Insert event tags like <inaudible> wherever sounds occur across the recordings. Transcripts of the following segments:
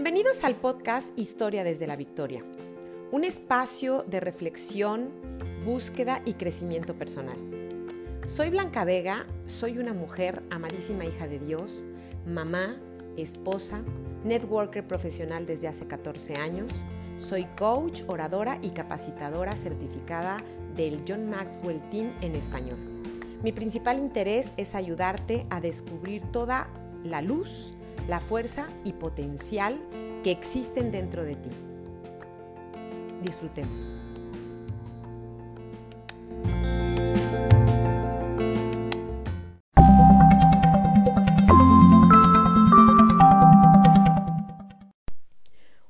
Bienvenidos al podcast Historia desde la Victoria, un espacio de reflexión, búsqueda y crecimiento personal. Soy Blanca Vega, soy una mujer amadísima hija de Dios, mamá, esposa, networker profesional desde hace 14 años, soy coach, oradora y capacitadora certificada del John Maxwell Team en español. Mi principal interés es ayudarte a descubrir toda la luz, la fuerza y potencial que existen dentro de ti. Disfrutemos.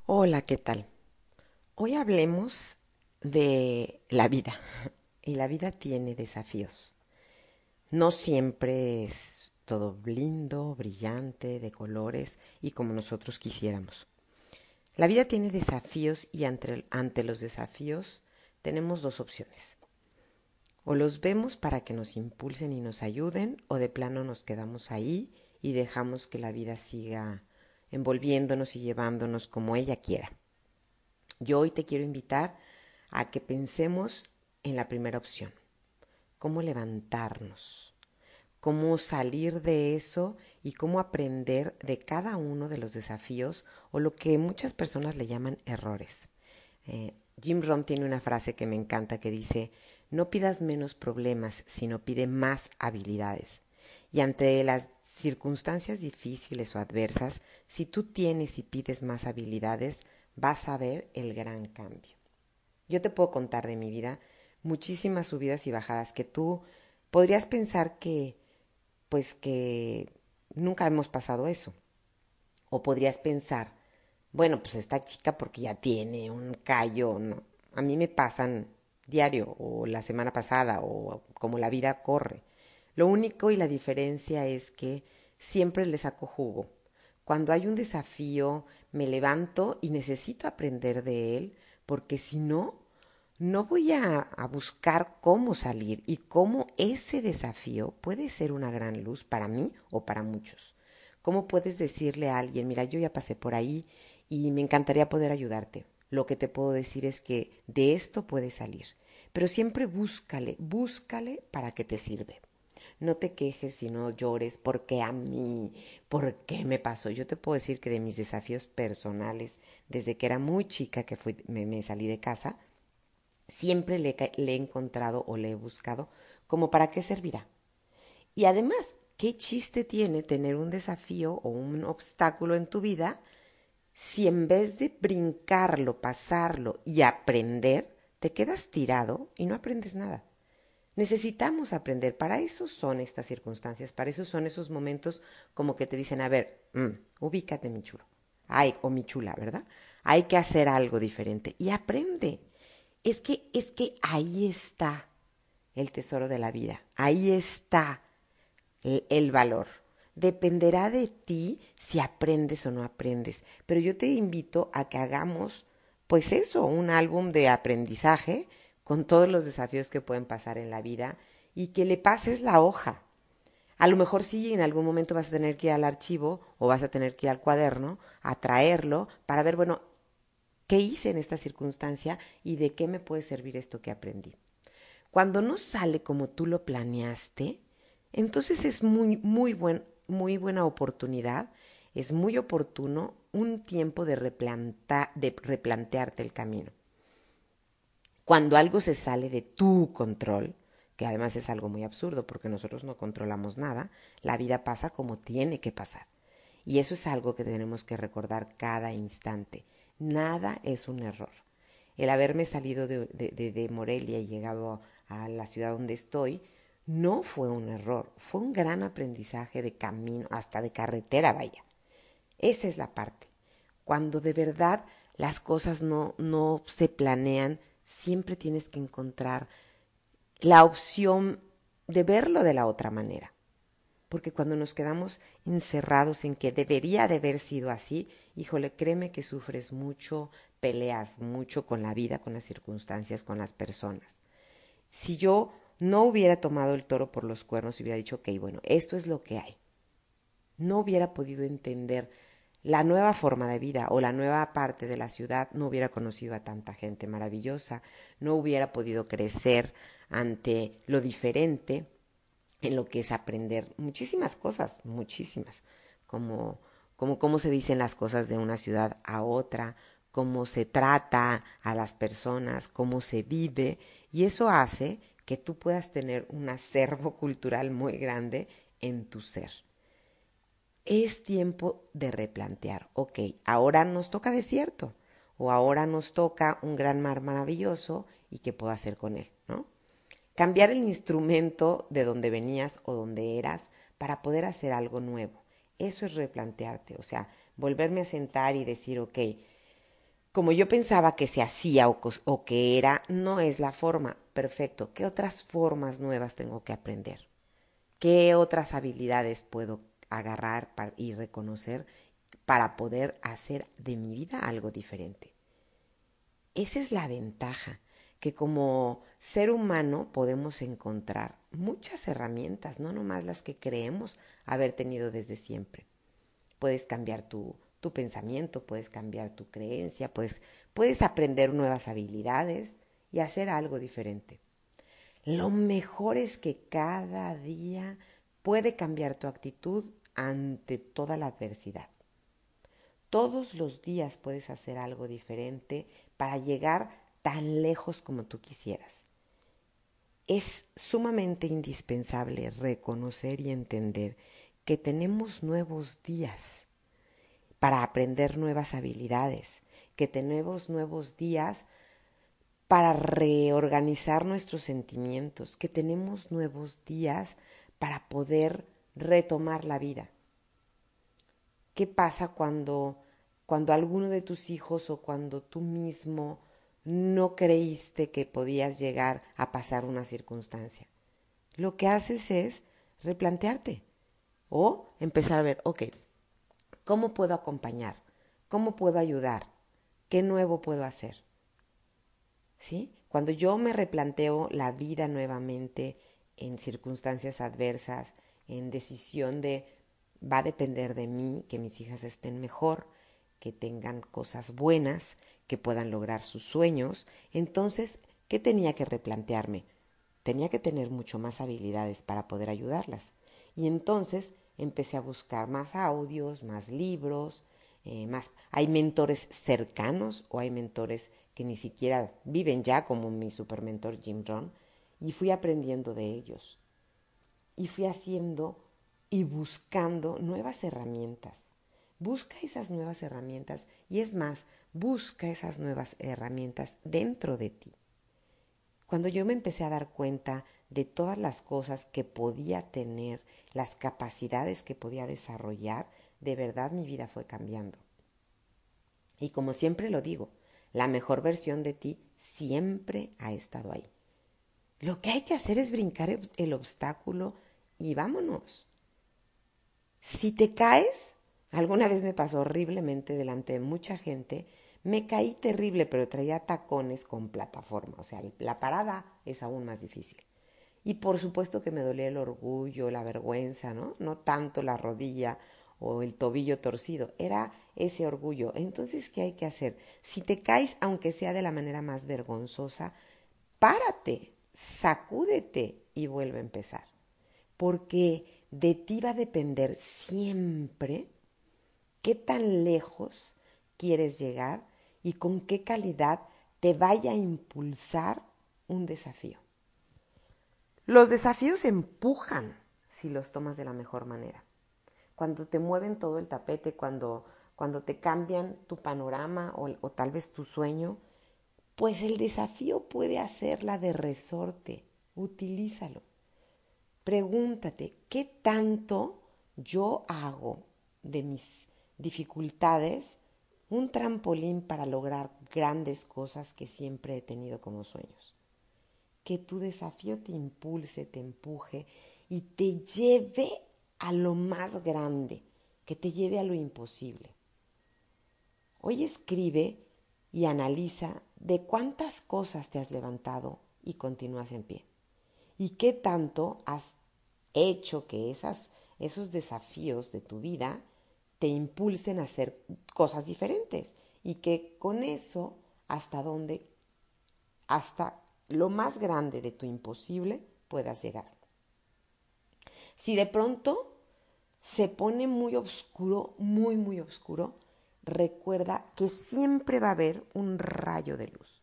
Hola, ¿qué tal? Hoy hablemos de la vida. <laughs> Y la vida tiene desafíos. No siempre es todo lindo, brillante, de colores y como nosotros quisiéramos. La vida tiene desafíos y ante, ante, los desafíos tenemos dos opciones. O los vemos para que nos impulsen y nos ayuden o de plano nos quedamos ahí y dejamos que la vida siga envolviéndonos y llevándonos como ella quiera. Yo hoy te quiero invitar a que pensemos en la primera opción, cómo levantarnos, cómo salir de eso y cómo aprender de cada uno de los desafíos o lo que muchas personas le llaman errores. Eh, Jim Rohn tiene una frase que me encanta que dice, no pidas menos problemas, sino pide más habilidades. Y ante las circunstancias difíciles o adversas, si tú tienes y pides más habilidades, vas a ver el gran cambio. Yo te puedo contar de mi vida muchísimas subidas y bajadas que tú podrías pensar que, pues que nunca hemos pasado eso. O podrías pensar, bueno, pues esta chica porque ya tiene un callo, ¿no? A mí me pasan diario o la semana pasada o como la vida corre. Lo único y la diferencia es que siempre le saco jugo. Cuando hay un desafío, me levanto y necesito aprender de él, porque si no, no voy a, buscar cómo salir y cómo ese desafío puede ser una gran luz para mí o para muchos. ¿Cómo puedes decirle a alguien, mira, yo ya pasé por ahí y me encantaría poder ayudarte? Lo que te puedo decir es que de esto puedes salir, pero siempre búscale, búscale para que te sirve. No te quejes y no llores porque a mí, ¿por qué me pasó? Yo te puedo decir que de mis desafíos personales, desde que era muy chica que fui, me, me salí de casa, siempre le, he encontrado o le he buscado como para qué servirá. Y además, ¿qué chiste tiene tener un desafío o un obstáculo en tu vida si en vez de brincarlo, pasarlo y aprender, te quedas tirado y no aprendes nada? Necesitamos aprender, para eso son estas circunstancias, para eso son esos momentos como que te dicen, a ver, mmm, ubícate mi chulo, ay, o mi chula, ¿verdad? Hay que hacer algo diferente y aprende. Es que, es que ahí está el tesoro de la vida, ahí está el, el valor. Dependerá de ti si aprendes o no aprendes, pero yo te invito a que hagamos, pues eso, un álbum de aprendizaje con todos los desafíos que pueden pasar en la vida y que le pases la hoja. A lo mejor sí, en algún momento vas a tener que ir al archivo o vas a tener que ir al cuaderno a traerlo para ver, bueno, qué hice en esta circunstancia y de qué me puede servir esto que aprendí. Cuando no sale como tú lo planeaste, entonces es muy, muy, muy buena oportunidad, es muy oportuno un tiempo de replantearte el camino. Cuando algo se sale de tu control, que además es algo muy absurdo porque nosotros no controlamos nada, la vida pasa como tiene que pasar. Y eso es algo que tenemos que recordar cada instante. Nada es un error. El haberme salido de, Morelia y llegado a la ciudad donde estoy, no fue un error, fue un gran aprendizaje de camino, hasta de carretera, vaya. Esa es la parte. Cuando de verdad las cosas no, no se planean, siempre tienes que encontrar la opción de verlo de la otra manera. Porque cuando nos quedamos encerrados en que debería de haber sido así, híjole, créeme que sufres mucho, peleas mucho con la vida, con las circunstancias, con las personas. Si yo no hubiera tomado el toro por los cuernos y hubiera dicho, ok, bueno, esto es lo que hay, no hubiera podido entender la nueva forma de vida o la nueva parte de la ciudad no hubiera conocido a tanta gente maravillosa, no hubiera podido crecer ante lo diferente en lo que es aprender muchísimas cosas, muchísimas, como, como cómo se dicen las cosas de una ciudad a otra, cómo se trata a las personas, cómo se vive, y eso hace que tú puedas tener un acervo <laughs> cultural muy grande en tu ser. Es tiempo de replantear, ok, ahora nos toca desierto, o ahora nos toca un gran mar maravilloso, y qué puedo hacer con él, ¿no? Cambiar el instrumento de donde venías o donde eras para poder hacer algo nuevo. Eso es replantearte, o sea, volverme a sentar y decir, ok, como yo pensaba que se hacía o, que era, no es la forma. Perfecto. ¿Qué otras formas nuevas tengo que aprender? ¿Qué otras habilidades puedo agarrar y reconocer para poder hacer de mi vida algo diferente? Esa es la ventaja, que como ser humano podemos encontrar muchas herramientas, no nomás las que creemos haber tenido desde siempre. Puedes cambiar tu, tu pensamiento, puedes cambiar tu creencia, puedes, puedes aprender nuevas habilidades y hacer algo diferente. Lo mejor es que cada día puede cambiar tu actitud ante toda la adversidad. Todos los días puedes hacer algo diferente para llegar tan lejos como tú quisieras. Es sumamente indispensable reconocer y entender que tenemos nuevos días para aprender nuevas habilidades, que tenemos nuevos días para reorganizar nuestros sentimientos, que tenemos nuevos días para poder retomar la vida. ¿Qué pasa cuando cuando alguno de tus hijos o cuando tú mismo no creíste que podías llegar a pasar una circunstancia? Lo que haces es replantearte o empezar a ver, ok, ¿Cómo puedo acompañar? ¿Cómo puedo ayudar? ¿Qué nuevo puedo hacer? ¿Sí? Cuando yo me replanteo la vida nuevamente en circunstancias adversas, en decisión de va a depender de mí que mis hijas estén mejor, que tengan cosas buenas, que puedan lograr sus sueños, entonces, ¿qué tenía que replantearme? Tenía que tener mucho más habilidades para poder ayudarlas. Y entonces empecé a buscar más audios, más libros, eh, más. Hay mentores cercanos o hay mentores que ni siquiera viven ya, como mi supermentor Jim Rohn, y fui aprendiendo de ellos. Y fui haciendo y buscando nuevas herramientas. Busca esas nuevas herramientas y es más, busca esas nuevas herramientas dentro de ti. Cuando yo me empecé a dar cuenta de todas las cosas que podía tener, las capacidades que podía desarrollar, de verdad mi vida fue cambiando. Y como siempre lo digo, la mejor versión de ti siempre ha estado ahí. Lo que hay que hacer es brincar el obstáculo y vámonos. Si te caes, alguna vez me pasó horriblemente delante de mucha gente, me caí terrible, pero traía tacones con plataforma, o sea, la parada es aún más difícil. Y por supuesto que me dolía el orgullo, la vergüenza, ¿no? No tanto la rodilla o el tobillo torcido, era ese orgullo. Entonces, ¿qué hay que hacer? Si te caes, aunque sea de la manera más vergonzosa, párate, sacúdete y vuelve a empezar. Porque de ti va a depender siempre qué tan lejos quieres llegar y con qué calidad te vaya a impulsar un desafío. Los desafíos empujan si los tomas de la mejor manera. Cuando te mueven todo el tapete, cuando, cuando te cambian tu panorama o, o tal vez tu sueño, pues el desafío puede hacerla de resorte. Utilízalo. Pregúntate, ¿qué tanto yo hago de mis dificultades un trampolín para lograr grandes cosas que siempre he tenido como sueños? que tu desafío te impulse, te empuje y te lleve a lo más grande, que te lleve a lo imposible. Hoy escribe y analiza de cuántas cosas te has levantado y continúas en pie. Y qué tanto has hecho que esas, esos desafíos de tu vida te impulsen a hacer cosas diferentes y que con eso hasta donde, hasta lo más grande de tu imposible puedas llegar. Si de pronto se pone muy oscuro, muy, muy oscuro, recuerda que siempre va a haber un rayo de luz.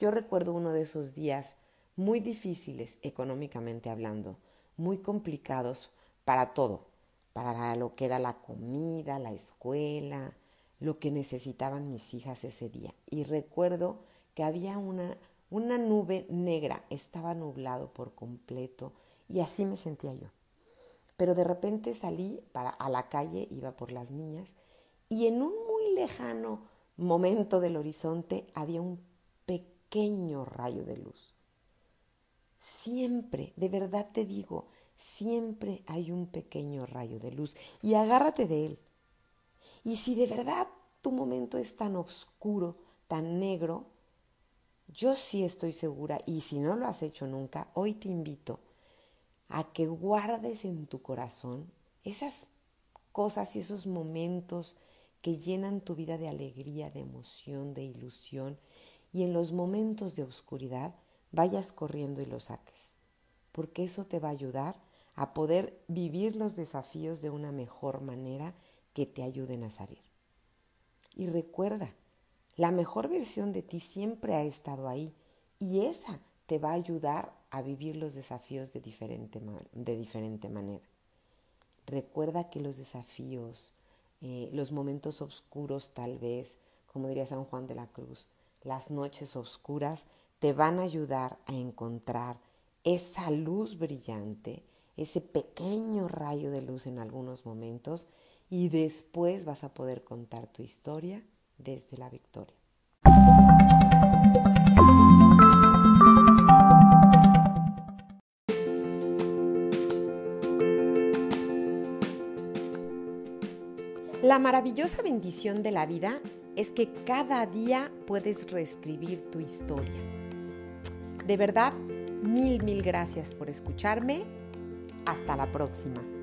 Yo recuerdo uno de esos días muy difíciles económicamente hablando, muy complicados para todo, para lo que era la comida, la escuela, lo que necesitaban mis hijas ese día. Y recuerdo que había una, una nube negra, estaba nublado por completo y así me sentía yo. Pero de repente salí para, a la calle, iba por las niñas y en un muy lejano momento del horizonte había un pequeño rayo de luz. Siempre, de verdad te digo, siempre hay un pequeño rayo de luz y agárrate de él. Y si de verdad tu momento es tan oscuro, tan negro, yo sí estoy segura, y si no lo has hecho nunca, hoy te invito a que guardes en tu corazón esas cosas y esos momentos que llenan tu vida de alegría, de emoción, de ilusión, y en los momentos de oscuridad vayas corriendo y los saques, porque eso te va a ayudar a poder vivir los desafíos de una mejor manera que te ayuden a salir. Y recuerda, la mejor versión de ti siempre ha estado ahí y esa te va a ayudar a vivir los desafíos de diferente, de diferente manera. Recuerda que los desafíos, eh, los momentos oscuros tal vez, como diría San Juan de la Cruz, las noches oscuras te van a ayudar a encontrar esa luz brillante, ese pequeño rayo de luz en algunos momentos y después vas a poder contar tu historia desde la victoria. La maravillosa bendición de la vida es que cada día puedes reescribir tu historia. De verdad, mil, mil gracias por escucharme. Hasta la próxima.